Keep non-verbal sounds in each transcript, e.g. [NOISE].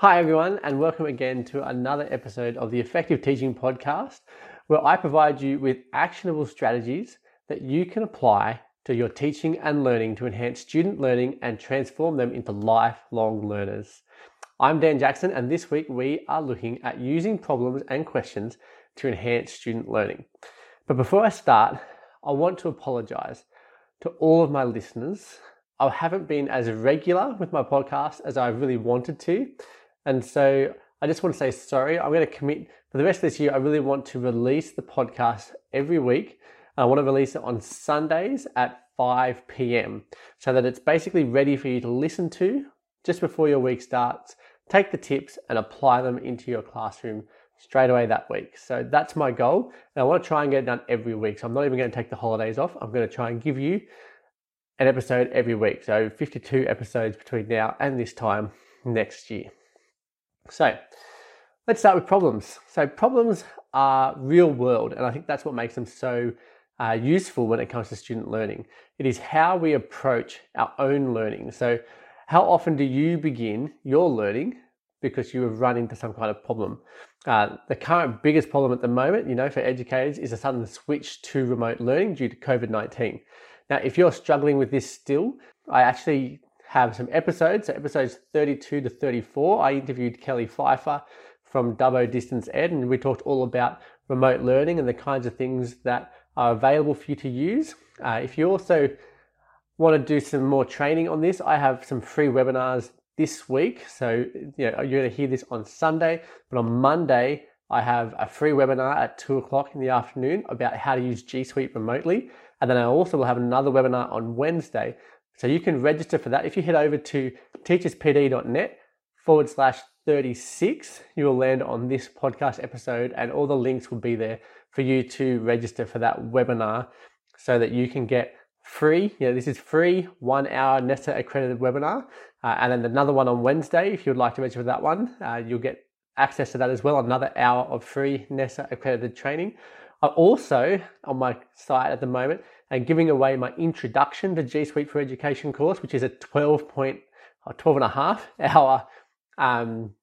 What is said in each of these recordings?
Hi, everyone, and welcome again to another episode of the Effective Teaching Podcast, where I provide you with actionable strategies that you can apply to your teaching and learning to enhance student learning and transform them into lifelong learners. I'm Dan Jackson, and this week we are looking at using problems and questions to enhance student learning. But before I start, I want to apologize to all of my listeners. I haven't been as regular with my podcast as I really wanted to. And so I just want to say sorry. I'm going to commit for the rest of this year. I really want to release the podcast every week. I want to release it on Sundays at 5 p.m. so that it's basically ready for you to listen to just before your week starts. Take the tips and apply them into your classroom straight away that week. So that's my goal. And I want to try and get it done every week. So I'm not even going to take the holidays off. I'm going to try and give you an episode every week. So 52 episodes between now and this time next year. So let's start with problems. So problems are real world, and I think that's what makes them so uh, useful when it comes to student learning. It is how we approach our own learning. So how often do you begin your learning because you have run into some kind of problem? Uh, the current biggest problem at the moment, you know, for educators is a sudden switch to remote learning due to COVID-19. Now, if you're struggling with this still, I actually have some episodes. So episodes 32 to 34, I interviewed Kelly Pfeiffer from Dubbo Distance Ed, and we talked all about remote learning and the kinds of things that are available for you to use. Uh, if you also want to do some more training on this, I have some free webinars this week. So you know, you're going to hear this on Sunday, but on Monday, I have a free webinar at two o'clock in the afternoon about how to use G Suite remotely. And then I also will have another webinar on Wednesday so you can register for that. If you head over to teacherspd.net forward slash 36, you will land on this podcast episode and all the links will be there for you to register for that webinar so that you can get free. Know, this is free one hour NESA accredited webinar. Uh, and then another one on Wednesday, if you'd like to register for that one, uh, you'll get access to that as well. Another hour of free NESA accredited training. I also, on my site at the moment, and giving away my introduction to G Suite for Education course, which is a 12 point, 12 and a half hour um,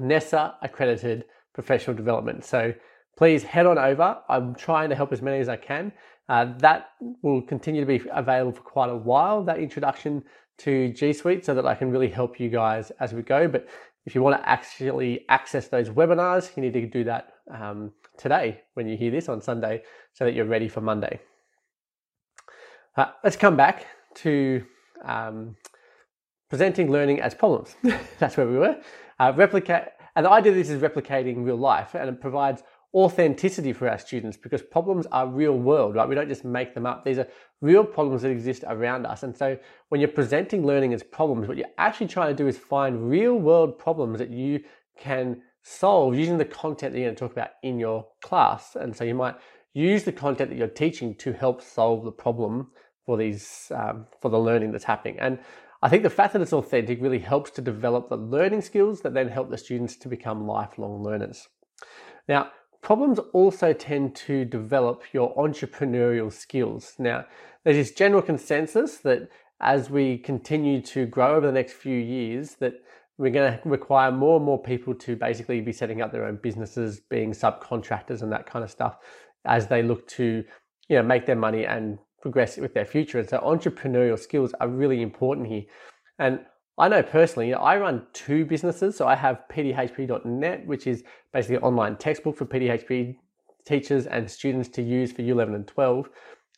NESA accredited professional development. So please head on over. I'm trying to help as many as I can. Uh, that will continue to be available for quite a while, that introduction to G Suite, so that I can really help you guys as we go. But if you want to actually access those webinars, you need to do that um, today when you hear this on Sunday so that you're ready for Monday. Uh, let's come back to um, presenting learning as problems. [LAUGHS] That's where we were. Uh, replicate, and the idea of this is replicating real life, and it provides authenticity for our students because problems are real world, right? We don't just make them up. These are real problems that exist around us. And so when you're presenting learning as problems, what you're actually trying to do is find real world problems that you can solve using the content that you're going to talk about in your class. And so you might use the content that you're teaching to help solve the problem for these um, for the learning that's happening. And I think the fact that it's authentic really helps to develop the learning skills that then help the students to become lifelong learners. Now, problems also tend to develop your entrepreneurial skills. Now, there's this general consensus that as we continue to grow over the next few years, that we're going to require more and more people to basically be setting up their own businesses, being subcontractors and that kind of stuff as they look to you know make their money and progress with their future. And so entrepreneurial skills are really important here. And I know personally, I run two businesses. So I have pdhpe.net, which is basically an online textbook for PDHPE teachers and students to use for year 11 and 12.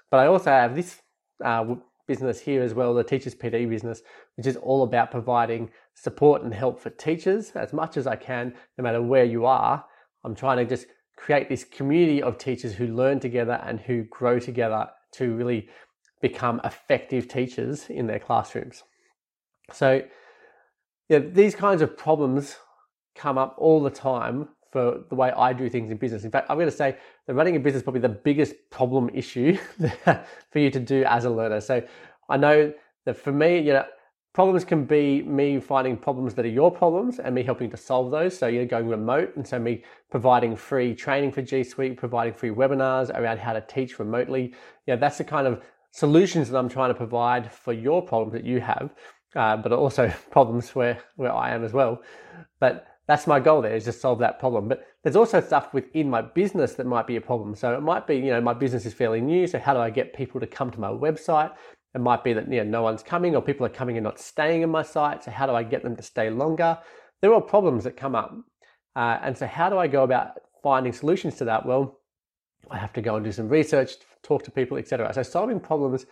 But I also have this uh, business here as well, the Teachers PD business, which is all about providing support and help for teachers as much as I can, no matter where you are. I'm trying to just create this community of teachers who learn together and who grow together to really become effective teachers in their classrooms. So, yeah, these kinds of problems come up all the time for the way I do things in business. In fact, I'm going to say that running a business is probably the biggest problem issue [LAUGHS] for you to do as a learner. So, I know that for me, you know, problems can be me finding problems that are your problems and me helping to solve those. So you're going remote, and so me providing free training for G Suite, providing free webinars around how to teach remotely. Yeah, that's the kind of solutions that I'm trying to provide for your problems that you have. uh, but also [LAUGHS] problems where, where I am as well. But that's my goal there is to solve that problem. But there's also stuff within my business that might be a problem. So it might be, you know, my business is fairly new. So how do I get people to come to my website? It might be that you know no one's coming or people are coming and not staying in my site. So how do I get them to stay longer? There are problems that come up. Uh, and so how do I go about finding solutions to that? Well, I have to go and do some research, talk to people, etc. So solving problems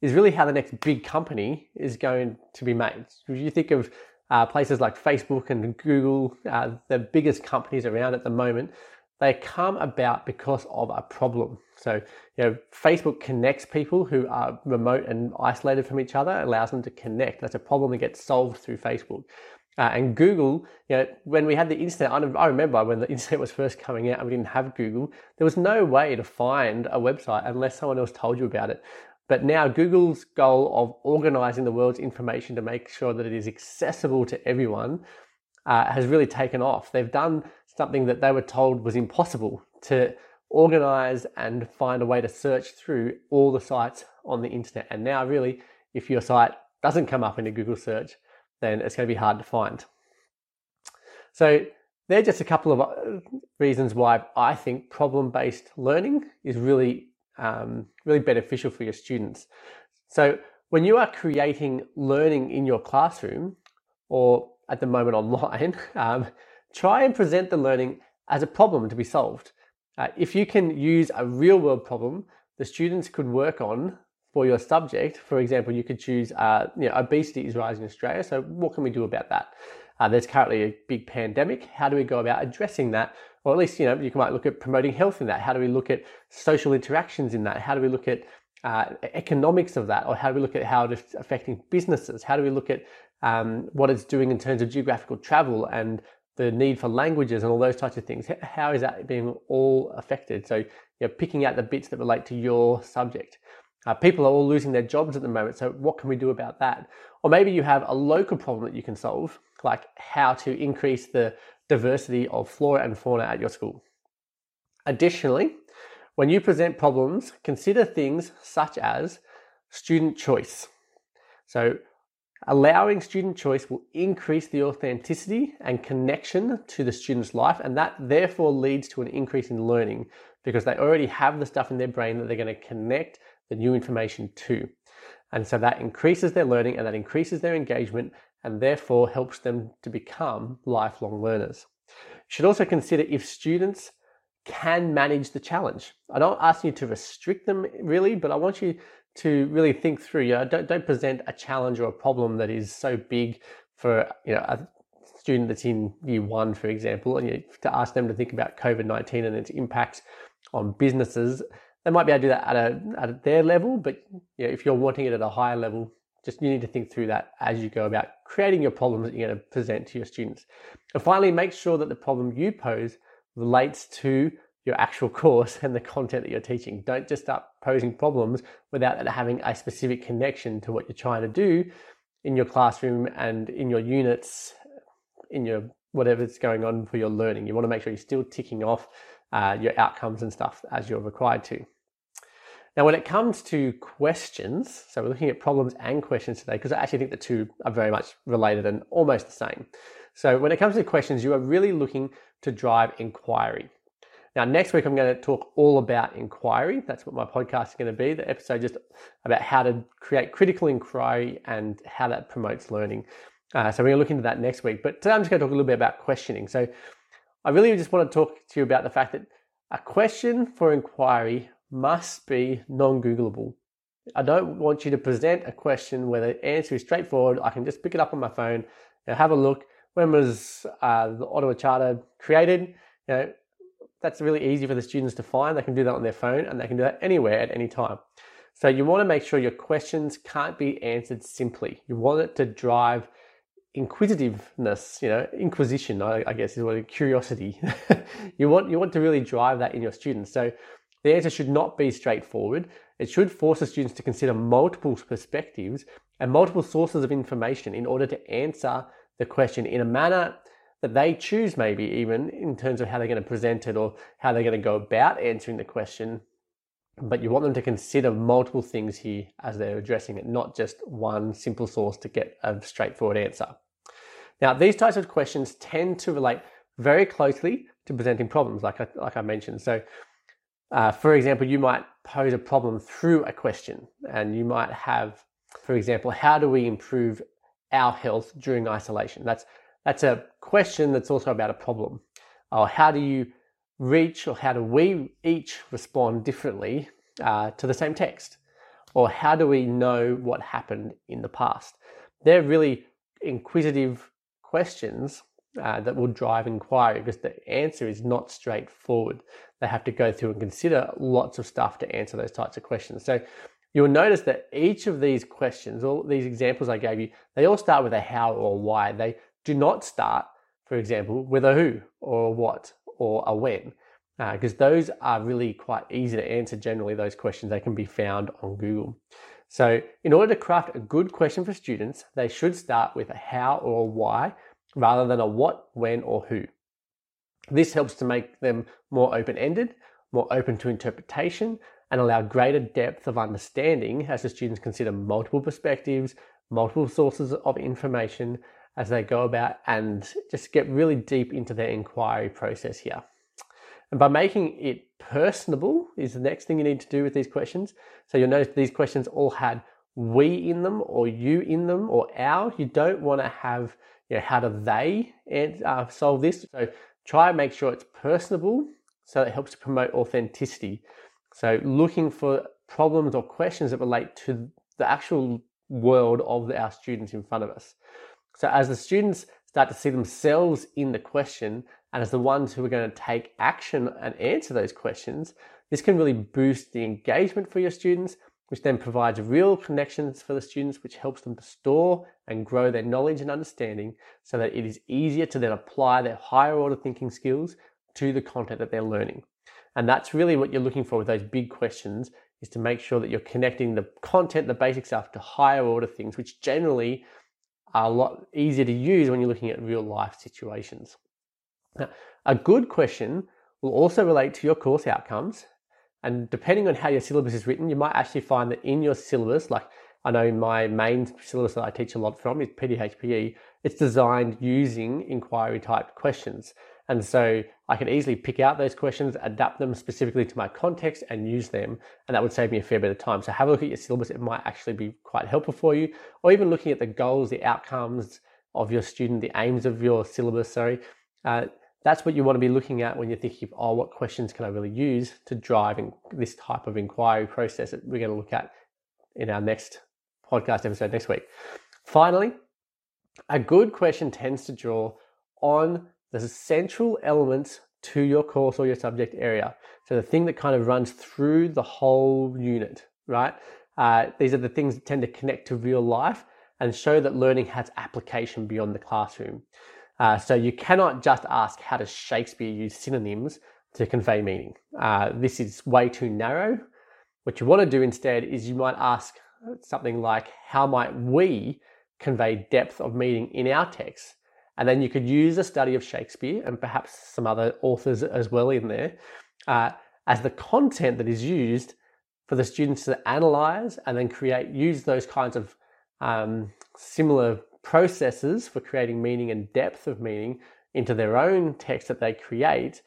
is really how the next big company is going to be made. If you think of uh, places like Facebook and Google, uh, the biggest companies around at the moment, they come about because of a problem. So, you know, Facebook connects people who are remote and isolated from each other, allows them to connect. That's a problem that gets solved through Facebook. Uh, and Google, you know, when we had the internet, I remember when the [LAUGHS] internet was first coming out and we didn't have Google, there was no way to find a website unless someone else told you about it. But now Google's goal of organizing the world's information to make sure that it is accessible to everyone uh, has really taken off. They've done something that they were told was impossible to organize and find a way to search through all the sites on the internet. And now, really, if your site doesn't come up in a Google search, then it's going to be hard to find. So, they're just a couple of uh, reasons why I think problem based learning is really um, really beneficial for your students. So when you are creating learning in your classroom or at the moment online, [LAUGHS] um, try and present the learning as a problem to be solved. Uh, if you can use a real world problem the students could work on for your subject, for example, you could choose, uh, you know, obesity is rising in Australia, so what can we do about that? Uh, there's currently a big pandemic. How do we go about addressing that? Or at least, you know, you might look at promoting health in that. How do we look at social interactions in that? How do we look at uh, economics of that? Or how do we look at how it's affecting businesses? How do we look at um, what it's doing in terms of geographical travel and the need for languages and all those types of things? How is that being all affected? So, you're picking out the bits that relate to your subject. Uh, people are all losing their jobs at the moment, so what can we do about that? Or maybe you have a local problem that you can solve, like how to increase the diversity of flora and fauna at your school. Additionally, when you present problems, consider things such as student choice. So, allowing student choice will increase the authenticity and connection to the student's life, and that therefore leads to an increase in learning because they already have the stuff in their brain that they're going to connect the new information to. And so that increases their learning and that increases their engagement and therefore helps them to become lifelong learners. You should also consider if students can manage the challenge. I don't ask you to restrict them really, but I want you to really think through. You know, don't, don't present a challenge or a problem that is so big for you know a student that's in year one, for example, and you to ask them to think about COVID nineteen and its impacts on businesses they might be able to do that at, a, at their level, but you know, if you're wanting it at a higher level, just you need to think through that as you go about creating your problems that you're going to present to your students. And finally, make sure that the problem you pose relates to your actual [LAUGHS] course and the content that you're teaching. Don't just start posing problems without it having a specific connection to what you're trying to do in your classroom and in your units, in your whatever's going on for your learning. You want to make sure you're still ticking off uh, your outcomes and stuff as you're required to. Now, when it comes to questions, so we're looking at problems and questions today because I actually think the two are very much related and almost the same. So, when it comes to questions, you are really looking to drive inquiry. Now, next week, I'm going to talk all about inquiry. That's what my podcast is going to be. The episode just about how to create critical inquiry and how that promotes learning. Uh, so, we're going to look into that next week. But today, I'm just going to talk a little bit about questioning. So, I really just want to talk to you about the fact that a question for inquiry must be non Googleable. I don't want you to present a question where the answer is straightforward. I can just pick it up on my phone and have a look. When was uh, the Ottawa Charter created? You know, that's really easy for the students to find. They can do that on their phone and they can do that anywhere at any time. So you want to make sure your questions can't be answered simply. You want it to drive inquisitiveness, you know, inquisition, I, guess is what curiosity. [LAUGHS] you want you want to really drive that in your students. So the answer should not be straightforward. It should force the students to consider multiple perspectives and multiple sources of information in order to answer the question in a manner that they choose, maybe even in terms of how they're going to present it or how they're going to go about answering the question but you want them to consider multiple things here as they're addressing it, not just one simple source to get a straightforward answer. Now, these types of questions tend to relate very closely to presenting problems, like I, like I mentioned. So, uh, for example, you might pose a problem through a question, and you might have, for example, how do we improve our health during isolation? That's that's a question that's also about a problem. Or how do you reach, or how do we each respond differently uh, to the same text? Or how do we know what happened in the past? They're really inquisitive questions uh, that will drive inquiry because the answer is not straightforward. They have to go through and consider lots of stuff to answer those types of questions. So you'll notice that each of these questions, all these examples I gave you, they all start with a how or why. They do not start, for example, with a who or a what or a when, because uh, those are really quite easy to answer generally, those questions. They can be found on Google. So, in order to craft a good question for students, they should start with a how or a why rather than a what, when, or who. This helps to make them more open ended, more open to interpretation, and allow greater depth of understanding as the students consider multiple perspectives, multiple sources of information as they go about and just get really deep into their inquiry process here. And by making it personable is the next thing you need to do with these questions. So you'll notice these questions all had we in them or you in them or our. You don't want to have, you know, how do they uh, solve this? So try and make sure it's personable so it helps to promote authenticity. So looking for problems or questions that relate to the actual world of our students in front of us. So as the students start to see themselves in the question and as the ones who are going to take action and answer those questions, this can really boost the engagement for your students, which then provides real connections for the students, which helps them to store and grow their knowledge and understanding so that it is easier to then apply their higher order thinking skills to the content that they're learning. And that's really what you're looking for with those big questions is to make sure that you're connecting the content, the basic stuff to higher order things, which generally are a lot easier to use when you're looking at real life situations. Now, a good question will also relate to your course outcomes. And depending on how your syllabus is written, you might actually find that in your syllabus, like I know my main syllabus that I teach a lot from is PDHPE, it's designed using inquiry type questions. And so I can easily pick out those questions, adapt them specifically to my context, and use them. And that would save me a fair bit of time. So have a look at your syllabus. It might actually be quite helpful for you. Or even looking at the goals, the outcomes of your student, the aims of your syllabus, sorry. Uh, that's what you want to be looking at when you're thinking of, oh, what questions can I really use to drive in this type of inquiry process that we're going to look at in our next podcast episode next week. Finally, a good question tends to draw on the central elements to your course or your subject area. So the thing that kind of runs through the whole unit, right? Uh, these are the things that tend to connect to real life and show that learning has application beyond the classroom. Uh, so you cannot just ask how does Shakespeare use synonyms to convey meaning. Uh, this is way too narrow. What you want to do instead is you might ask something like how might we convey depth of meaning in our text and then you could use a study of Shakespeare and perhaps some other authors as well in there uh, as the content that is used for the students to analyze and then create, use those kinds of um, similar processes for creating meaning and depth of meaning into their own text that they create,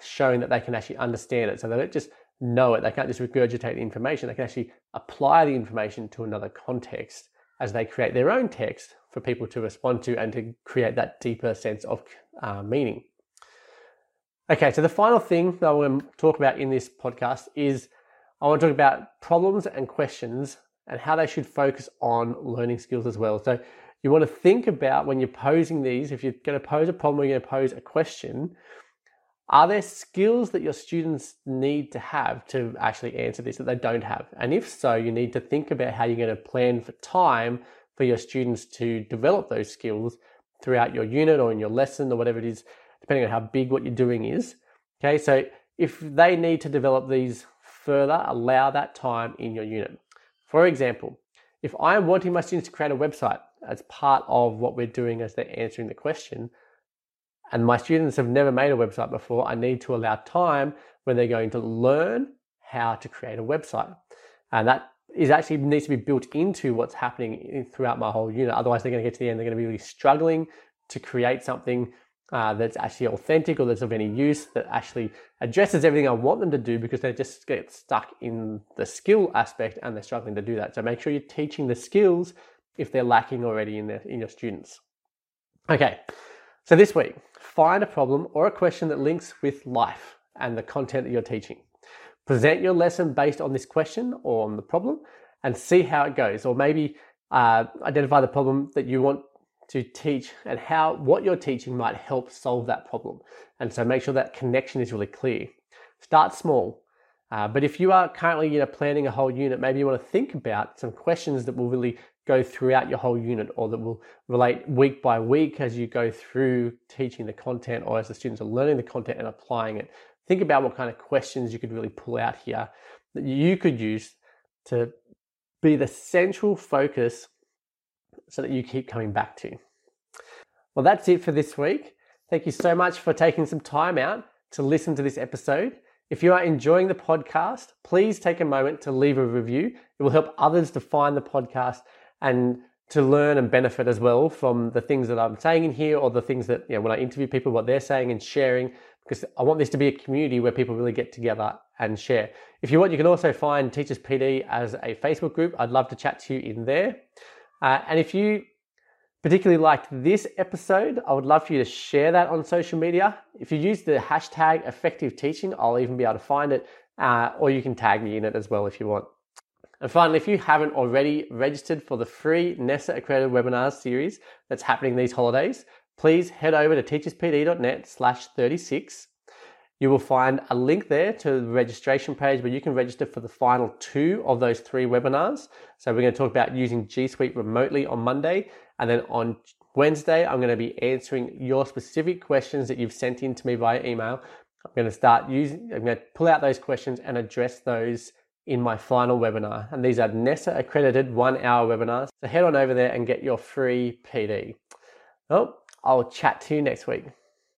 showing that they can actually understand it. So they don't just know it, they can't just regurgitate the information, they can actually apply the information to another context as they create their own text for people to respond to and to create that deeper sense of uh, meaning. Okay, so the final thing that I want to talk about in this podcast is I want to talk about problems and questions and how they should focus on learning skills as well. So you want to think about when you're posing these, if you're going to pose a problem or you're going to pose a question, are there skills that your students need to have to actually answer this that they don't have? And if so, you need to think about how you're going to plan for time for your students to develop those skills throughout your unit or in your lesson or whatever it is, depending on how big what you're doing is. Okay, so if they need to develop these further, allow that time in your unit. For example, if I am wanting my students to create a website as part of what we're doing as they're answering the question, and my students have never made a website before, I need to allow time when they're going to learn how to create a website. And that is actually needs to be built into what's happening throughout my whole unit. Otherwise, they're going to get to the end, they're going to be really struggling to create something uh, that's actually authentic or that's of any use that actually addresses everything I want them to do because they just get stuck in the skill aspect and they're struggling to do that. So make sure you're teaching the skills if they're lacking already in, their, in your students. Okay, so this week, find a problem or a question that links with life and the content that you're teaching. Present your lesson based on this question or on the problem and see how it goes. Or maybe uh, identify the problem that you want to teach and how what you're teaching might help solve that problem. And so make sure that connection is really clear. Start small. Uh, but if you are currently you know, planning a whole unit, maybe you want to think about some questions that will really go throughout your whole unit or that will relate week by week as you go through teaching the content or as the students are learning the content and applying it. Think about what kind of questions you could really pull out here that you could use to be the central focus so that you keep coming back to. Well, that's it for this week. Thank you so much for taking some time out to listen to this episode. If you are enjoying the podcast, please take a moment to leave a review. It will help others to find the podcast and to learn and benefit as well from the things that I'm saying in here or the things that, you know, when I interview people, what they're saying and sharing, because I want this to be a community where people really get together and share. If you want, you can also find Teachers PD as a Facebook group. I'd love to chat to you in there. Uh, and if you particularly liked this episode, I would love for you to share that on social media. If you use the hashtag effective teaching, I'll even be able to find it, uh, or you can tag me in it as well if you want. And finally, if you haven't already registered for the free NESA accredited webinars series that's happening these holidays, please head over to teacherspd.net slash 36. You will find a link there to the registration page where you can register for the final two of those three webinars. So we're going to talk about using G Suite remotely on Monday. And then on Wednesday, I'm going to be answering your specific questions that you've sent in to me via email. I'm going to start using, I'm going to pull out those questions and address those in my final webinar. And these are NESA accredited one hour webinars. So head on over there and get your free PD. Well, I'll chat to you next week.